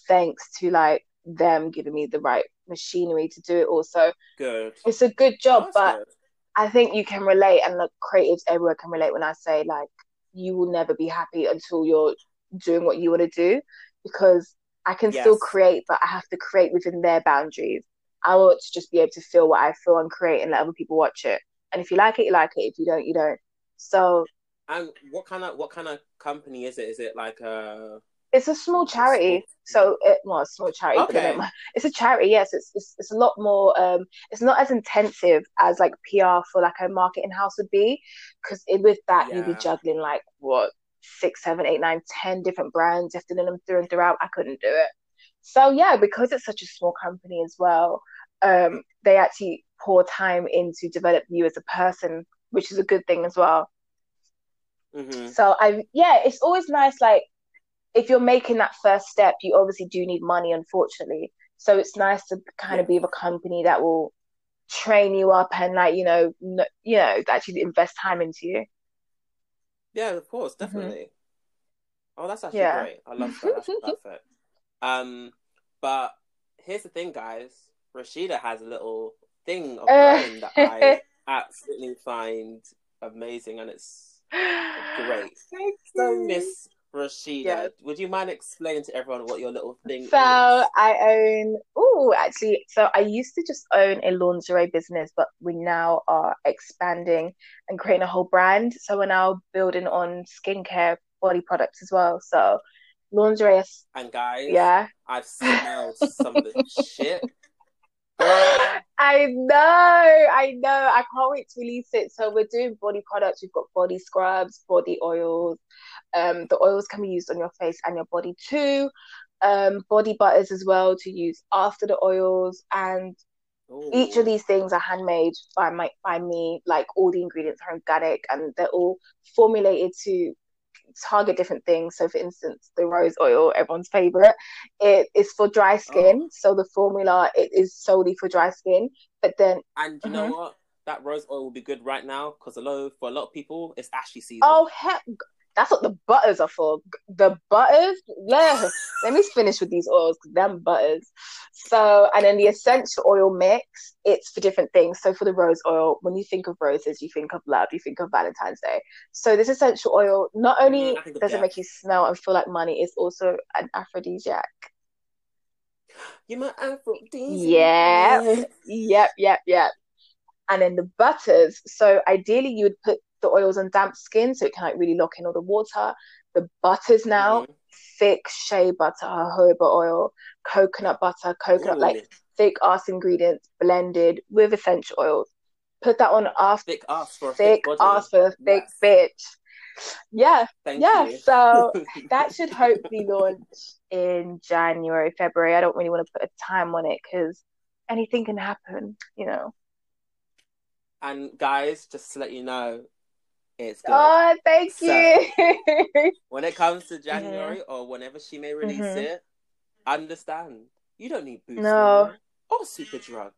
thanks to like them giving me the right machinery to do it. Also, Good. it's a good job, That's but good. I think you can relate, and the creatives everywhere can relate when I say like you will never be happy until you're doing what you want to do, because I can still create, but I have to create within their boundaries. I want to just be able to feel what I feel and create, and let other people watch it. And if you like it, you like it. If you don't, you don't. So And what kind of what kind of company is it? Is it like a it's a small charity. So it well, a small charity, Okay. it, it's a charity. Yes, it's, it's it's a lot more. Um, it's not as intensive as like PR for like a marketing house would be, because with that you'd be juggling like what six, seven, eight, nine, ten different brands, you have to do them through and throughout. I couldn't do it. So yeah, because it's such a small company as well, um, they actually pour time into develop you as a person, which is a good thing as well. hmm So I yeah, it's always nice like if you're making that first step, you obviously do need money, unfortunately. So it's nice to kind of be with a company that will train you up and like, you know, n- you know, actually invest time into you. Yeah, of course, Mhm. definitely. Oh, that's actually Yeah. great. I love that. That's perfect. Um, but here's the thing, guys. Rashida has a little thing of her Uh, own that I absolutely find amazing, and it's great. Thank So, you. Miss Rashida, Yeah. would you mind explaining to everyone what your little thing So is? I own, oh, actually, so I used to just own a lingerie business, but we now are expanding and creating a whole brand. So we're now building on skincare, body products as well. So lingerie, is- And guys, yeah. I've smelled some of the shit. I know, I know. I can't wait to release it. So we're doing body products. We've got body scrubs, body oils. Um, the oils can be used on your face and your body too. Um, body butters as well to use after the oils. And each of these things are handmade by my by me. Like all the ingredients are organic and they're all formulated to target different things. So, for instance, the rose oil, everyone's favorite, it is for dry skin. So the formula it is solely for dry skin. But then, And you know Mhm. what? That rose oil will be good right now because a lot for a lot of people, it's ashy season. oh heck, that's what the butters are for. The butters, yeah. Let me finish with these oils, them butters. So, and then the essential oil mix, it's for different things. So for the rose oil, when you think of roses, you think of love, you think of Valentine's Day. So this essential oil not only of does it make you smell and feel like money, it's also an aphrodisiac. You're my aphrodisiac. Yeah. Yep, yep, yep. And then the butters. So ideally, you would put the oils on damp skin so it can like really lock in all the water. The butters now, Mhm. thick shea butter, jojoba oil, coconut butter, coconut like thick ass ingredients blended with essential oils. Put that on after thick ass for a thick thick ass for a thick Yes. bitch. Yeah, Thank yeah. you. So that should hopefully launch in January, February. I don't really want to put a time on it because anything can happen, you know. and guys, just to let you know, it's good. Oh, thank So- you. when it comes to January or whenever she may release Mhm. it, understand you don't need boots No. anymore or super drug.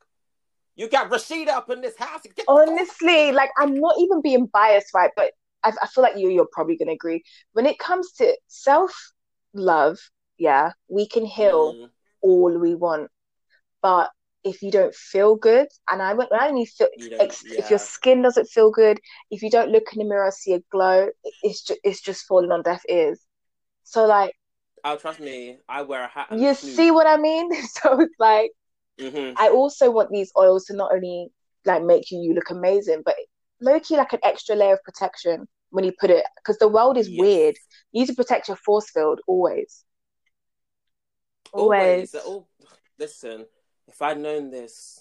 You got Rashida up in this house. Get Honestly, like I'm not even being biased, right? But I, I feel like you, you're probably gonna agree. When it comes to self love, yeah, we can heal Mm, all we want, but if you don't feel good, and I when I mean feel, You ex- if your skin doesn't feel good, if you don't look in the mirror see a glow, it's just it's just falling on deaf ears. So like, Oh, trust me, I wear a hat. You see what I mean? So it's like. Mhm. I also want these oils to not only like make you, you look amazing, but low key like an extra layer of protection when you put it because the world is Yes. weird. You need to protect your force field always. Always. Always. Oh, listen, if I'd known this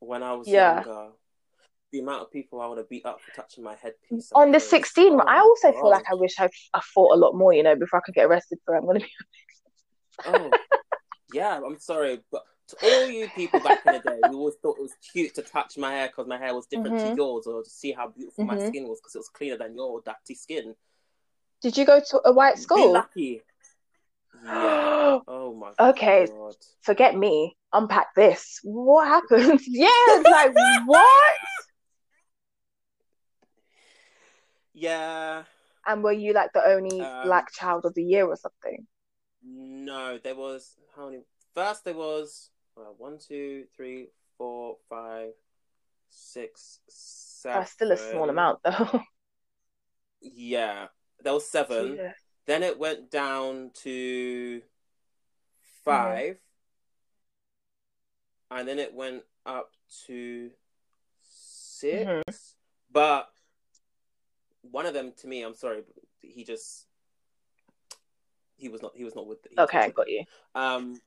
when I was Yeah. younger, the amount of people I would have beat up for touching my headpiece. On the 16, Oh I my also feel like I wish I, I fought a lot more, you know, before I could get arrested for it. I'm gonna be Oh, yeah. I'm sorry, but to all you people back in the day, who always thought it was cute to touch my hair because my hair was different to Mhm. yours, or to see how beautiful my Mhm. skin was because it was cleaner than your dirty skin. Did you go to a white Be school? lucky. Yeah. Oh my god. Okay. god. Forget me. Unpack this. What happened? yeah, it's like what? Yeah. And were you like the only Um, black child of the year or something? No, there was how many? first there was uh, one, two, three, four, five, six, seven. That's still a small amount, though. Yeah, there was seven. Then it went down to 5 and then it went up to 6 Mhm. But one of them, to me, I'm sorry, but he just he was not he was not with. He Okay, got you. um,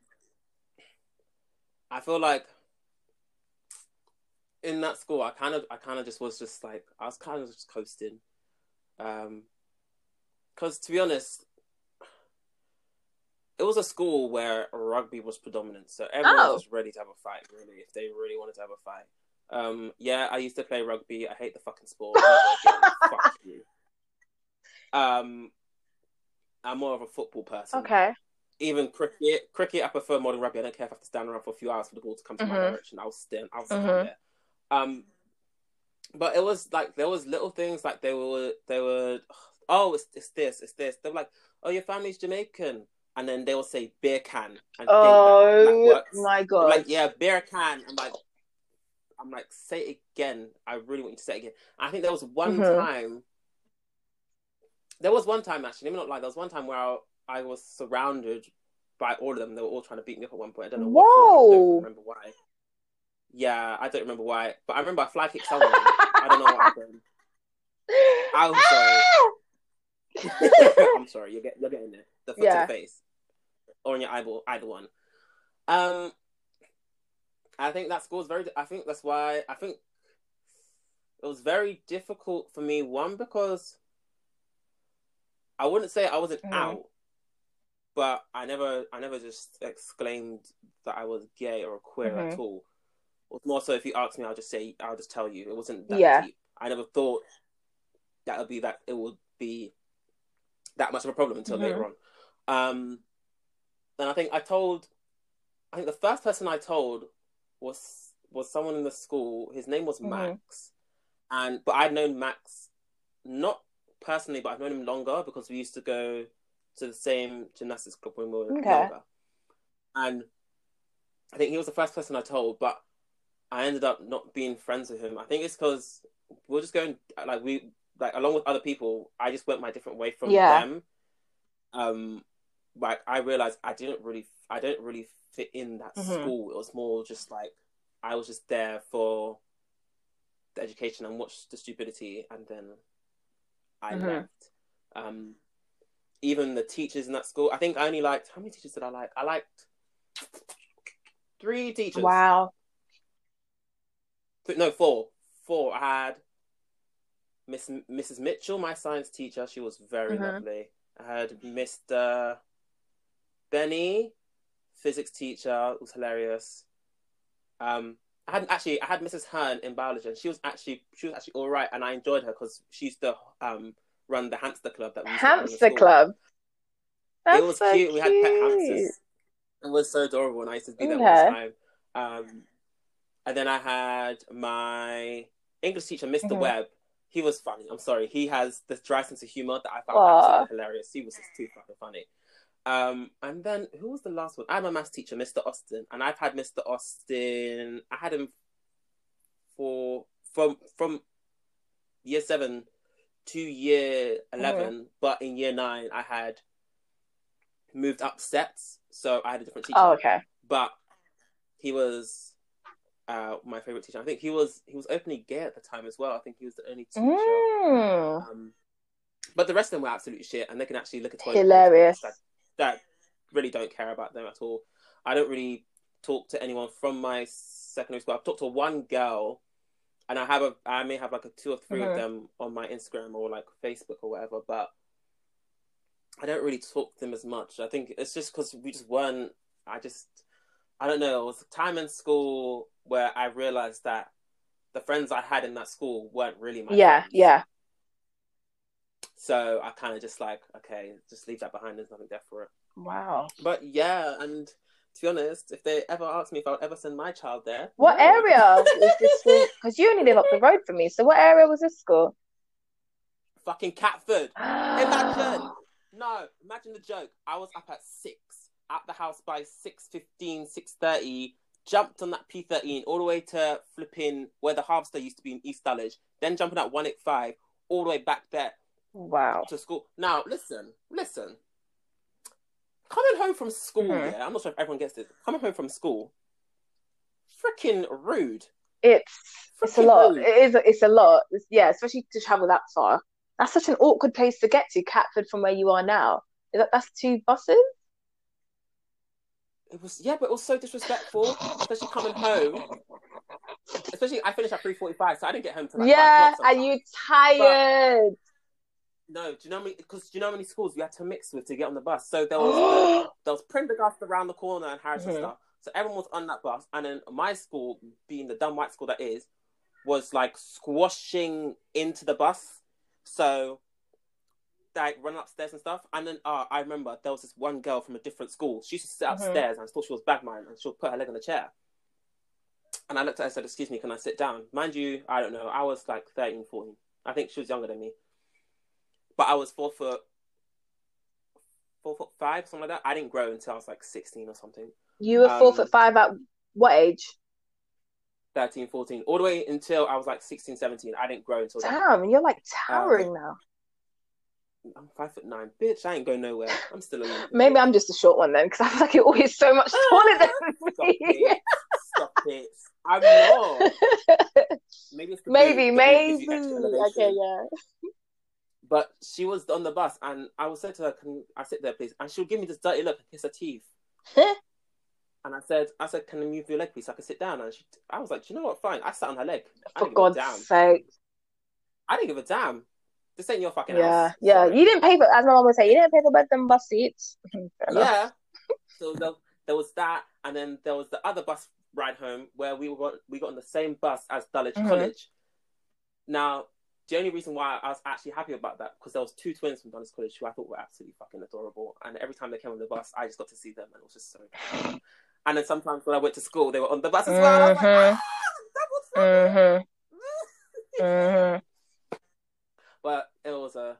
I feel like in that school, I kind of, I kind of just was just like, I was kind of just coasting, um, because to be honest, it was a school where rugby was predominant, so everyone Oh. was ready to have a fight. Really, if they really wanted to have a fight. Um, yeah, I used to play rugby. I hate the fucking sport. Fuck you. Um, I'm more of a football person Okay. even cricket, cricket, I prefer modern rugby. I don't care if I have to stand around for a few hours for the ball to come to my Mhm. direction. I'll stand. I'll stand Mhm. there. Um, but it was like there was little things like they were they were oh it's it's this it's this. They were like oh your family's Jamaican, and then they will say beer can and that, Oh that my I'm god. like yeah beer can. I'm like I'm like say it again. I really want you to say it again. I think there was one Mhm. time. There was one time actually. Let me not lie. There was one time where I, I was surrounded by all of them. They were all trying to beat me up at one point. I don't know what. I Whoa. don't remember why. Yeah, I don't remember why, but I remember I fly kicked someone. I don't know what happened. I'm sorry. I'm sorry. You're, get, you're getting there. The foot Yeah. to the face, or in your eyeball, either one. Um, I think that school is very. I think that's why. I think it was very difficult for me. One because I wouldn't say I wasn't Mhm. out, but I never, I never just exclaimed that I was gay or queer Mhm. at all. Or more so, if you ask me, I'll just say, I'll just tell you, it wasn't that Yeah. deep. I never thought that would be that it would be that much of a problem until Mhm. later on. Um, and I think I told, I think the first person I told was was someone in the school. His name was Mhm. Max, and but I'd known Max not personally, but I've known him longer because we used to go to the same gymnastics club when we were Okay. younger. And I think he was the first person I told, but I ended up not being friends with him. I think it's because we're just going like we like along with other people. I just went my different way from Yeah. them. Um, like I realized I didn't really, I didn't really fit in that Mhm. school. It was more just like I was just there for the education and watched the stupidity, and then I Mhm. left. Um, even the teachers in that school, I think I only liked how many teachers did I like? I liked three teachers. Wow. No, four. Four. I had Miss Mrs. Mitchell, my science teacher. She was very Mhm. lovely. I had Mr. Benny, physics teacher. It was hilarious. Um, I had actually I had Mrs. Hearn in biology, and she was actually she was actually all right, and I enjoyed her because she used to um run the hamster club that we used to run in the Hamster. Club. That's it was so cute. We had pet hamsters. It was so adorable, and I used to be there all the time. Um, and then I had my English teacher, mister Mhm. Webb. He was funny. I'm sorry. He has this dry sense of humor that I found Aw. absolutely hilarious. He was just too fucking funny. Um, and then who was the last one? I had my maths teacher, Mr. Austin, and I've had Mr. Austin. I had him for from from year seven to year 11 but in year nine I had moved up sets, so I had a different teacher. Oh, okay. But he was uh, my favorite teacher. I think he was he was openly gay at the time as well. I think he was the only teacher. Mm. Um, but the rest of them were absolute shit, and they can actually look at Hilarious. that, that really don't care about them at all. I don't really talk to anyone from my secondary school. I've talked to one girl, and I have a I may have like a two or 3 Mhm. of them on my Instagram or like Facebook or whatever, but I don't really talk to them as much. I think it's just because we just weren't. I just I don't know. It was a time in school where I realized that the friends I had in that school weren't really my Yeah, friends. yeah. So I kind of just like, okay, just leave that behind. There's nothing there for it. Wow. But yeah, and to be honest, if they ever ask me if I would ever send my child there, What no. area is this school? Because you only live up the road from me. So what area was this school? Fucking Catford. Imagine. No, imagine the joke. I was up at six at the house by 6.15, 6.30, jumped on that P13 all the way to flipping where the Harvester used to be in East Dulwich, then jumping at 185 all the way back there Wow. to school. Now, listen, listen. Coming home from school, Mhm. yeah, I'm not sure if everyone gets this. Coming home from school, freaking rude. It's it's a lot. rude. It is. It's a lot. It's, yeah, especially to travel that far. That's such an awkward place to get to, Catford, from where you are now. Is that that's two buses? It was yeah, but it was so disrespectful, especially coming home. Especially, I finished at three forty-five, so I didn't get home till like Yeah, Are you're tired. No, do you know many? Because do you know how many schools you had to mix with to get on the bus? So there was there was Prendergast around the corner and Harris and Mhm. stuff. So everyone was on that bus, and then my school, being the dumb white school that is, was like squashing into the bus. So like run upstairs and stuff. And then uh, I remember there was this one girl from a different school. She used to sit Mhm. upstairs and I thought she was bagman, and she'll put her leg on the chair. And I looked at her and said, "Excuse me, can I sit down?" Mind you, I don't know. I was like 13, 14. I think she was younger than me. But I was four foot, four foot five, something like that. I didn't grow until I was like 16 or something. You were four Um, foot five at what age? 13, 14. All the way until I was like 16, 17. I didn't grow until then. Damn, you're like Um, towering now. I'm five foot nine. Bitch, I ain't going nowhere. I'm still a little Maybe I'm just a short one then, because I feel like you're always so much ah, taller than Stop me. it. Stop it. I'm not. Maybe maybe. Maybe. gives you extra elevation. Okay, yeah. But she was on the bus, and I was said to her, "Can I sit there, please?" And she'll give me this dirty look and kiss her teeth. and I said, "I said, can you move your leg, please, so I can sit down?" And she, I was like, you know what? Fine." I sat on her leg. I For God's sake. I didn't give a damn. This ain't your fucking Yeah, house. yeah. Sorry. You didn't pay for, as my mom would say, you didn't pay for both them bus seats. Yeah. So there, there was that, and then there was the other bus ride home where we were we got on the same bus as Dulwich Mhm. College. Now, the only reason why I was actually happy about that because there was two twins from Dulwich College who I thought were absolutely fucking adorable, and every time they came on the bus, I just got to see them, and it was just so. And then sometimes when I went to school, they were on the bus as well. Was like, ah. Mm-hmm. Mm-hmm. But it was a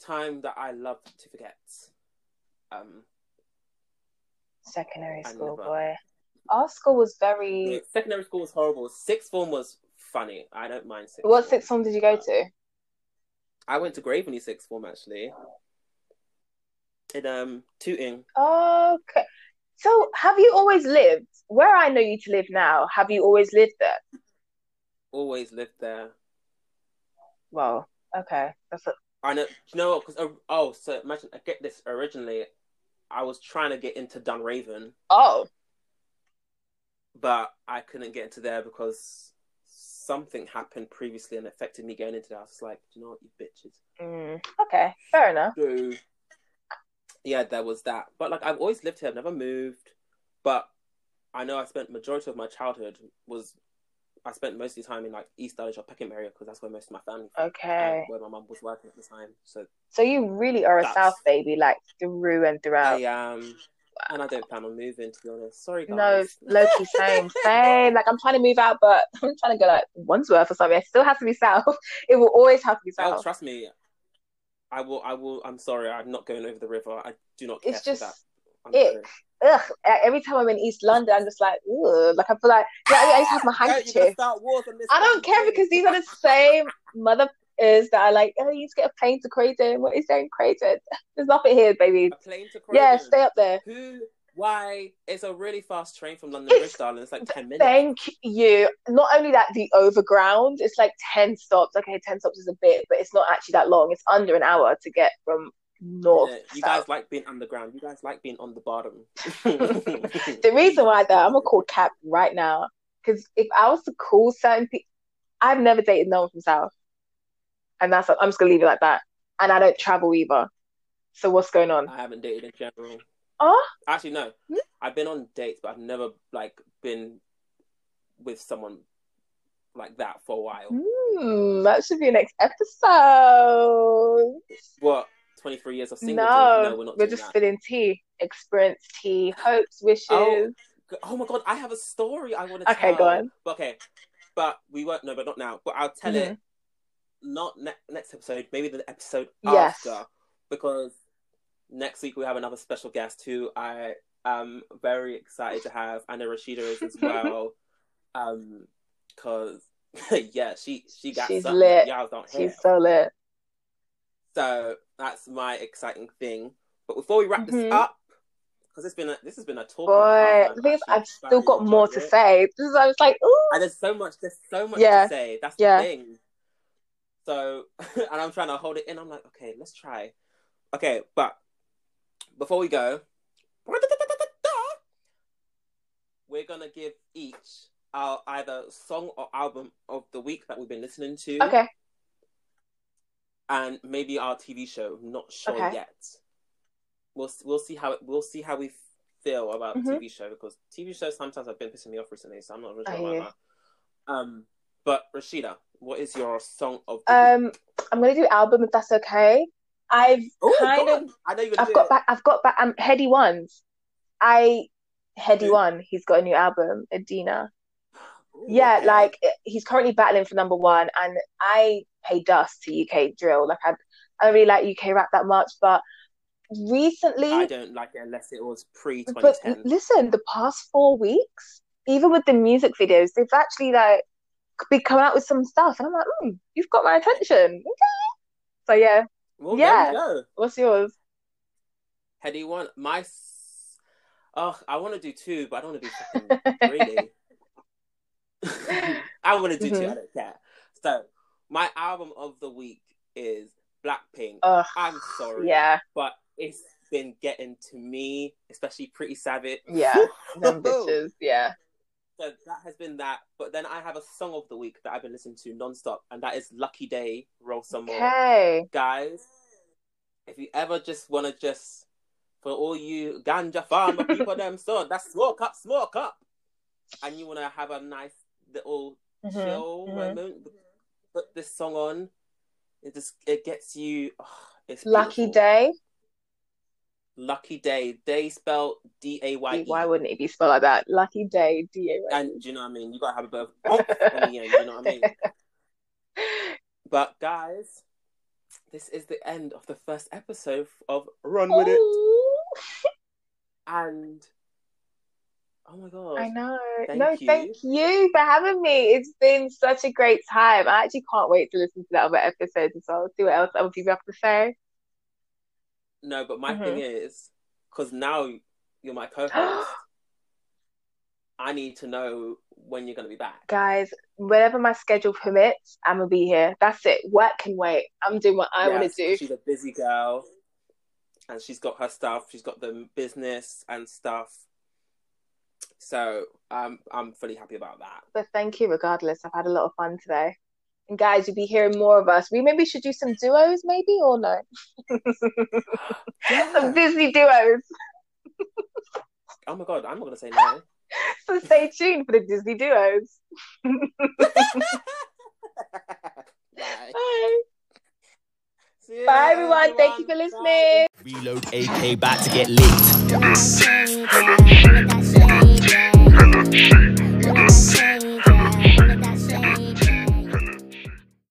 time that I loved to forget. Um, Secondary I school, never- boy. Our school was very. yeah, secondary school was horrible. Sixth form was funny. I don't mind sixth. What form. sixth form did you go to? I went to Graveney sixth form actually. In um Tooting. Okay. So, have you always lived where I know you to live now? Have you always lived there? Always lived there. Well, okay. That's a, I know. You know what? Because oh, so imagine. I get this. Originally, I was trying to get into Dunraven, oh, but I couldn't get into there because something happened previously and affected me going into there. I was like, do you know what, you bitches. mm, okay. Fair enough. So yeah, there was that. But like I've always lived here, I've never moved. But I know I spent majority of my childhood was I spent most of the time in like East Dulwich or Peckham area because that's where most of my family Okay. where my mum was working at the time. So So you really are a South baby, like through and throughout. I am, and I don't plan on moving to be honest. Sorry guys. No, Loki, same, same. Like I'm trying to move out, but I'm trying to go like Wandsworth or something. It still has to be south. It will always have to be Oh, south. trust me. I will. I will. I'm sorry. I'm not going over the river. I do not care It's for just that. I'm sorry. Ugh. Every time I'm in East London, I'm just like, ugh. Like I feel like yeah, I just have my handkerchief. start wars on this I don't care because these are the same mother is that are like, oh, you need to get a plane to Croydon. What is there in Croydon? There's nothing here, baby. A plane to Croydon. Yeah, stay up there. Who? Why? It's a really fast train from London Bridge, darling. It's like ten minutes. Thank you. Not only that, the overground, it's like 10 stops. Okay, 10 stops is a bit, but it's not actually that long. It's under an hour to get from north Yeah, you guys like being underground. You guys like being on the bottom. The reason why, though, I'm gonna call Cap right now because if I was to call certain people, I've never dated no one from South, and that's I'm just gonna leave it like that. And I don't travel either. So what's going on? I haven't dated in general. Oh, Actually, no. Hmm? I've been on dates, but I've never like been with someone like that for a while. hmm, that should be next episode. What? Twenty three years of singleton? No, no, we're not we're just that. spilling tea, experience tea, hopes, wishes. Oh, Oh my god, I have a story I want to Okay, tell. Okay, go on. But okay, but we won't. No, but not now. But I'll tell it Mhm. not ne- next episode. Maybe the episode Yes. after because next week we have another special guest who I am very excited to have. Anna Rashida is as well. um, cause yeah, she she got She's something lit. y'all don't have. She's so lit. So that's my exciting thing. But before we wrap Mhm. this up, because it's been a, this has been a talk. Boy, I've still got more to say. This is, I was like, ooh. And there's so much. There's so much Yeah. to say. That's Yeah. the thing. So, and I'm trying to hold it in. I'm like, okay, let's try. Okay, but before we go, we're gonna give each our either song or album of the week that we've been listening to, Okay. And maybe our TV show. Not sure Okay. yet. We'll we'll see how it, we'll see how we feel about Mhm. the TV show because TV shows sometimes have been pissing me off recently, so I'm not really sure about that. Um, but Rashida, what is your song of the week? Um, I'm gonna do album if that's okay. I've Oh, kind of, I know you're gonna I've got it. back, I've got back. Um, Headie Ones. I Headie? One. He's got a new album, Edna. Ooh, Yeah, okay. like he's currently battling for number one, and I dust to UK drill. Like I, I don't really like UK rap that much, but recently, I don't like it unless it was pre but 2010. listen, the past four weeks, even with the music videos, they've actually like been coming out with some stuff, and I'm like, hmm, you've got my attention. Okay. So yeah, Well, yeah. there we go. what's yours? Headie One. My. s- Oh, I want to do two, but I don't want to do fucking really. I want to do two. Mhm. I don't care. So, my album of the week is Blackpink. Ugh, I'm sorry, yeah, but it's been getting to me, especially Pretty Savage. yeah, them bitches, yeah. So that has been that. But then I have a song of the week that I've been listening to nonstop, and that is Lucky Daye, Roll Some Mo. Okay. Guys, if you ever just want to just, for all you ganja farmer people, them son, that's smoke up, smoke up, and you want to have a nice little Mhm, chill mhm. moment, put this song on. It just it gets you. oh, it's Lucky beautiful. Day. Lucky day. Day spelled D A Y E. Why wouldn't it be spelled like that? Lucky Day, D A Y. And do you know what I mean? You gotta have a bit of oomph on. You know what I mean? But guys, this is the end of the first episode of Run with It. And oh my god, I know. Thank No, you. thank you for having me. It's been such a great time. I actually can't wait to listen to that other episodes as well. See what else other people have to say. no, but my Mhm. thing is, because now you're my co-host, I need to know when you're gonna be back. Guys, whenever my schedule permits, I'm gonna be here. That's it. Work can wait. I'm doing what I want to do. She's a busy girl, and she's got her stuff. She's got the business and stuff. So I'm I'm fully happy about that. But thank you regardless. I've had a lot of fun today. And guys, you'll be hearing more of us. We maybe should do some duos, maybe, or no? Some Disney duos. Oh my god, I'm not gonna say no. So stay tuned for the Disney duos. Bye. Bye. See Bye, later, everyone. Thank you for listening. Reload AK, back to get lit. Baby, say